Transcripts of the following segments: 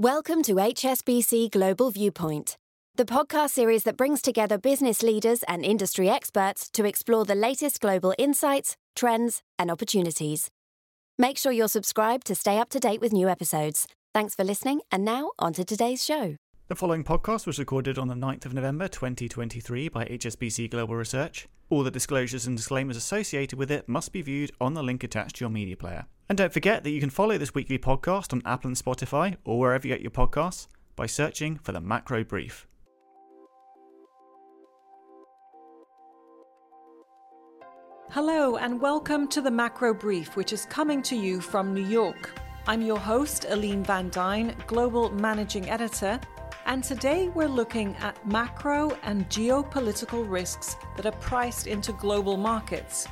Welcome to HSBC Global Viewpoint, the podcast series that brings together business leaders and industry experts to explore the latest global insights, trends, and opportunities. Make sure you're subscribed to stay up to date with new episodes. Thanks for listening, and now on to today's show. The following podcast was recorded on the 9th of November 2023 by HSBC Global Research. All the disclosures and disclaimers associated with it must be viewed on the link attached to your media player. And don't forget that you can follow this weekly podcast on Apple and Spotify or wherever you get your podcasts by searching for the Macro Brief. Hello, and welcome to the Macro Brief, which is coming to you from New York. I'm your host, Aline Van Duyn, Global Managing Editor, and today we're looking at macro and geopolitical risks that are priced into global markets.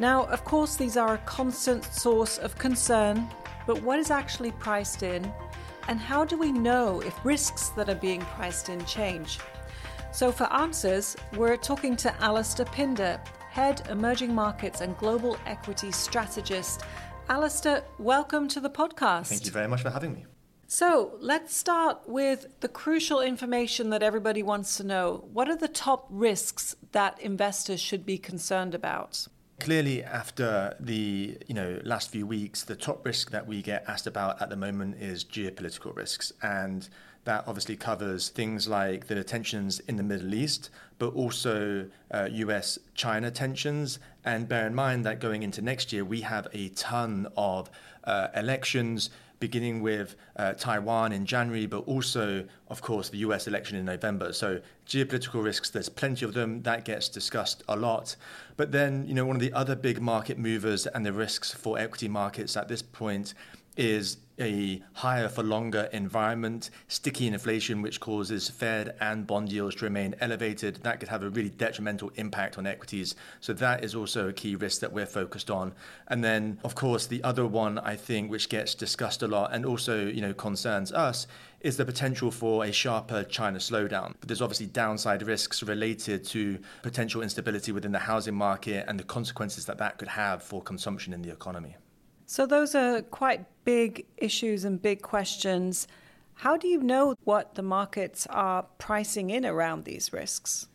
Now, of course, these are a constant source of concern, but what is actually priced in? And how do we know if risks that are being priced in change? So, for answers, we're talking to Alastair Pinder, Head Emerging Markets and Global Equity Strategist. Alastair, welcome to the podcast. Thank you very much for having me. So, let's start with the crucial information that everybody wants to know. What are the top risks that investors should be concerned about? Clearly, after the you know last few weeks, the top risk that we get asked about at the moment is geopolitical risks, and that obviously covers things like the tensions in the Middle East, but also uh, U.S.-China tensions. And bear in mind that going into next year, we have a ton of uh, elections beginning with uh, Taiwan in January, but also, of course, the US election in November. So, geopolitical risks, there's plenty of them. That gets discussed a lot. But then, you know, one of the other big market movers and the risks for equity markets at this point is a higher for longer environment, sticky inflation, which causes Fed and bond yields to remain elevated. That could have a really detrimental impact on equities. So that is also a key risk that we're focused on. And then, of course, the other one I think which gets discussed a lot and also, you know, concerns us is the potential for a sharper China slowdown. But there's obviously downside risks related to potential instability within the housing market and the consequences that that could have for consumption in the economy. So, those are quite big issues and big questions. How do you know what the markets are pricing in around these risks?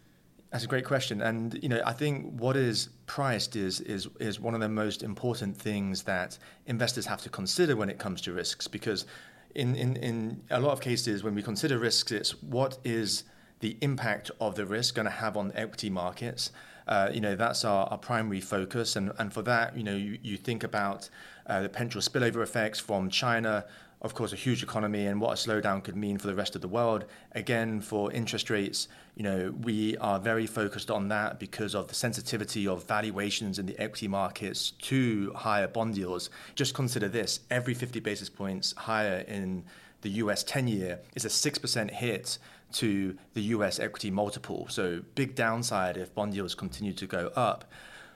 That's a great question, and you know, I think what is priced is is is one of the most important things that investors have to consider when it comes to risks. Because in in in a lot of cases, when we consider risks, it's what is the impact of the risk going to have on equity markets. Uh, you know, that's our, our primary focus, and and for that, you know, you, you think about uh, the potential spillover effects from China, of course, a huge economy and what a slowdown could mean for the rest of the world. Again, for interest rates, you know, we are very focused on that because of the sensitivity of valuations in the equity markets to higher bond yields. Just consider this every 50 basis points higher in the US 10 year is a 6% hit to the US equity multiple. So, big downside if bond yields continue to go up.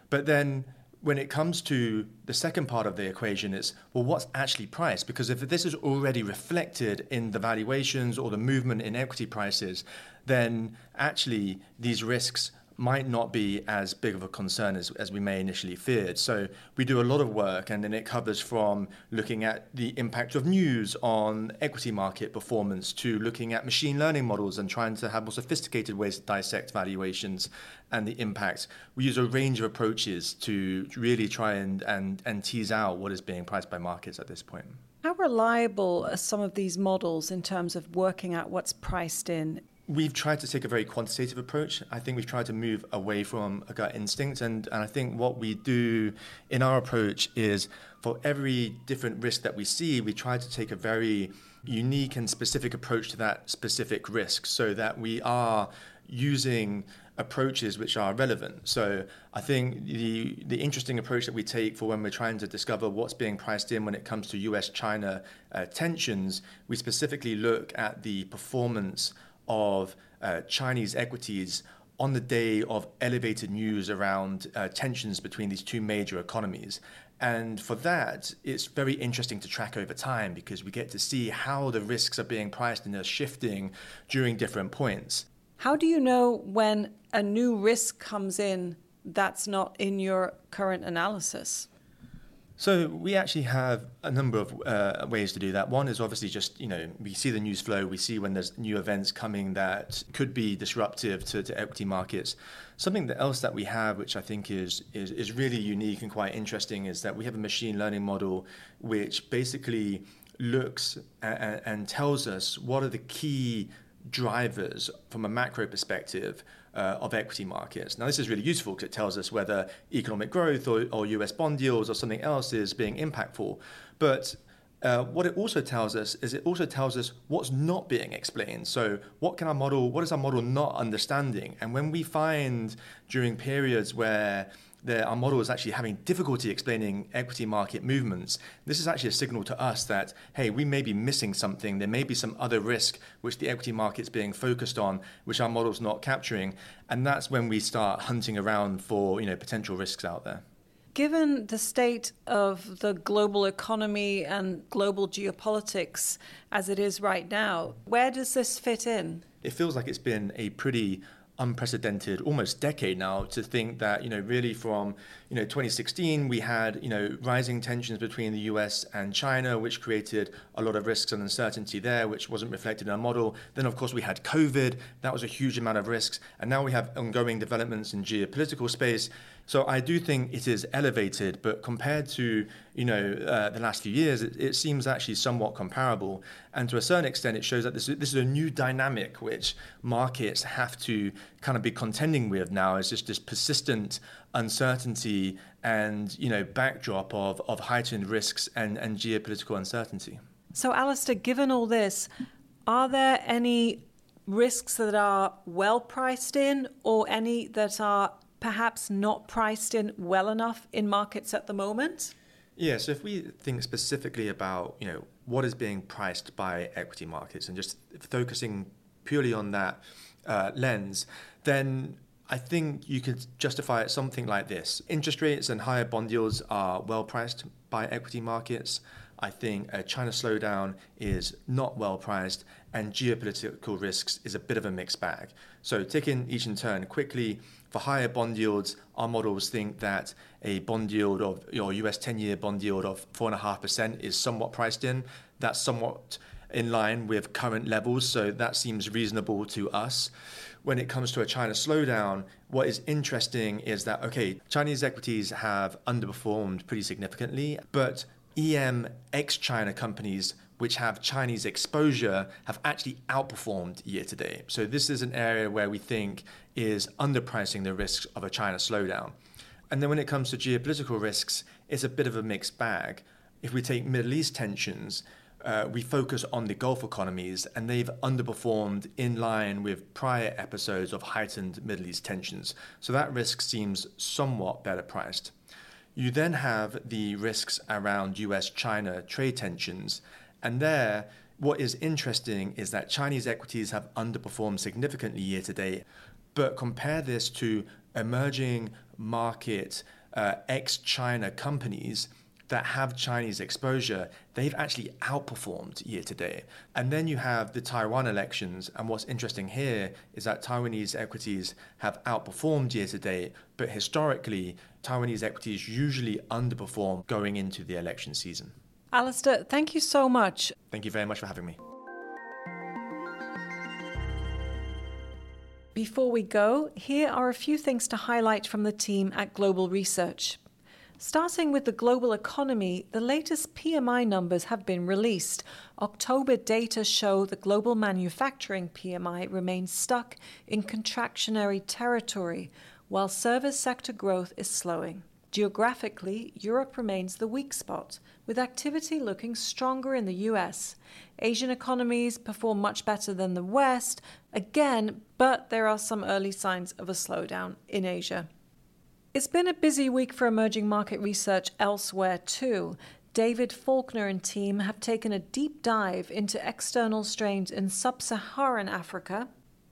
But then when it comes to the second part of the equation it's well what's actually priced because if this is already reflected in the valuations or the movement in equity prices then actually these risks might not be as big of a concern as, as we may initially feared. So we do a lot of work, and then it covers from looking at the impact of news on equity market performance to looking at machine learning models and trying to have more sophisticated ways to dissect valuations and the impact. We use a range of approaches to really try and, and, and tease out what is being priced by markets at this point. How reliable are some of these models in terms of working out what's priced in? We've tried to take a very quantitative approach. I think we've tried to move away from a gut instinct. And, and I think what we do in our approach is for every different risk that we see, we try to take a very unique and specific approach to that specific risk so that we are using approaches which are relevant. So I think the the interesting approach that we take for when we're trying to discover what's being priced in when it comes to U.S.-China uh, tensions, we specifically look at the performance of uh, Chinese equities on the day of elevated news around uh, tensions between these two major economies. And for that, it's very interesting to track over time because we get to see how the risks are being priced and they're shifting during different points. How do you know when a new risk comes in that's not in your current analysis? So we actually have a number of uh, ways to do that. One is obviously just you know we see the news flow, we see when there's new events coming that could be disruptive to, to equity markets. Something else that we have, which I think is, is is really unique and quite interesting, is that we have a machine learning model which basically looks and, and tells us what are the key drivers from a macro perspective uh, of equity markets. Now, this is really useful because it tells us whether economic growth or, or US bond yields or something else is being impactful. But uh, what it also tells us is it also tells us what's not being explained. So, what can our model, what is our model not understanding? And when we find during periods where the, our model is actually having difficulty explaining equity market movements, this is actually a signal to us that, hey, we may be missing something. There may be some other risk which the equity market's being focused on, which our model's not capturing. And that's when we start hunting around for you know, potential risks out there. Given the state of the global economy and global geopolitics as it is right now, where does this fit in? It feels like it's been a pretty unprecedented almost decade now to think that you know really from you know 2016 we had you know rising tensions between the US and China which created a lot of risks and uncertainty there which wasn't reflected in our model. Then of course we had covid. That was a huge amount of risks. And now we have ongoing developments in geopolitical space so I do think it is elevated, but compared to you know uh, the last few years, it, it, seems actually somewhat comparable. And to a certain extent, it shows that this, this is a new dynamic which markets have to kind of be contending with now. Is just this persistent uncertainty and you know backdrop of, of heightened risks and, and geopolitical uncertainty. So, Alastair, given all this, are there any risks that are well priced in or any that are perhaps not priced in well enough in markets at the moment? Yeah, so if we think specifically about, you know, what is being priced by equity markets and just focusing purely on that uh, lens, then I think you could justify it something like this. Interest rates and higher bond yields are well priced by equity markets. I think a China slowdown is not well priced, and geopolitical risks is a bit of a mixed bag. So, taking each in turn quickly, for higher bond yields, our models think that a bond yield of your US 10 year bond yield of 4.5% is somewhat priced in. That's somewhat in line with current levels, so that seems reasonable to us. When it comes to a China slowdown, what is interesting is that, okay, Chinese equities have underperformed pretty significantly, but EM ex China companies which have Chinese exposure have actually outperformed year to date. So this is an area where we think is underpricing the risks of a China slowdown. And then when it comes to geopolitical risks, it's a bit of a mixed bag. If we take Middle East tensions, uh, we focus on the Gulf economies, and they've underperformed in line with prior episodes of heightened Middle East tensions. So that risk seems somewhat better priced. You then have the risks around US China trade tensions. And there, what is interesting is that Chinese equities have underperformed significantly year to date. But compare this to emerging market uh, ex China companies that have Chinese exposure, they've actually outperformed year to date. And then you have the Taiwan elections. And what's interesting here is that Taiwanese equities have outperformed year to date, but historically, Taiwanese equities usually underperform going into the election season. Alastair, thank you so much. Thank you very much for having me. Before we go, here are a few things to highlight from the team at Global Research. Starting with the global economy, the latest PMI numbers have been released. October data show the global manufacturing PMI remains stuck in contractionary territory, while service sector growth is slowing. Geographically, Europe remains the weak spot, with activity looking stronger in the US. Asian economies perform much better than the West, again, but there are some early signs of a slowdown in Asia. It's been a busy week for emerging market research elsewhere, too. David Faulkner and team have taken a deep dive into external strains in sub Saharan Africa,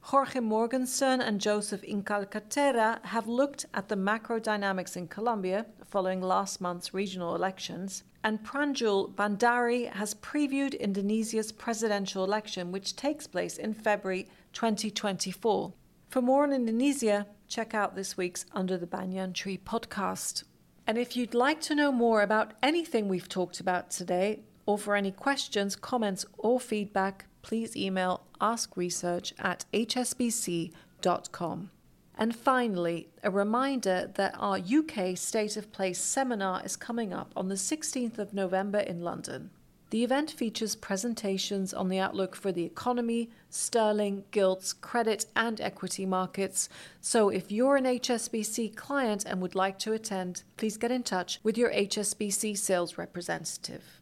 Jorge Morgenstern and Joseph Incalcaterra have looked at the macro dynamics in Colombia following last month's regional elections, and Pranjul Bhandari has previewed Indonesia's presidential election, which takes place in February 2024. For more on Indonesia, check out this week's Under the Banyan Tree podcast. And if you'd like to know more about anything we've talked about today, or for any questions, comments, or feedback, please email askresearch at hsbc.com. And finally, a reminder that our UK State of Play seminar is coming up on the 16th of November in London. The event features presentations on the outlook for the economy, sterling, gilts, credit, and equity markets. So if you're an HSBC client and would like to attend, please get in touch with your HSBC sales representative.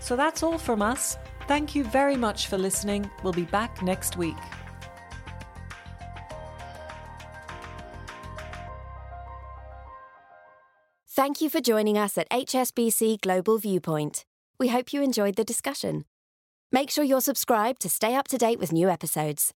So that's all from us. Thank you very much for listening. We'll be back next week. Thank you for joining us at HSBC Global Viewpoint. We hope you enjoyed the discussion. Make sure you're subscribed to stay up to date with new episodes.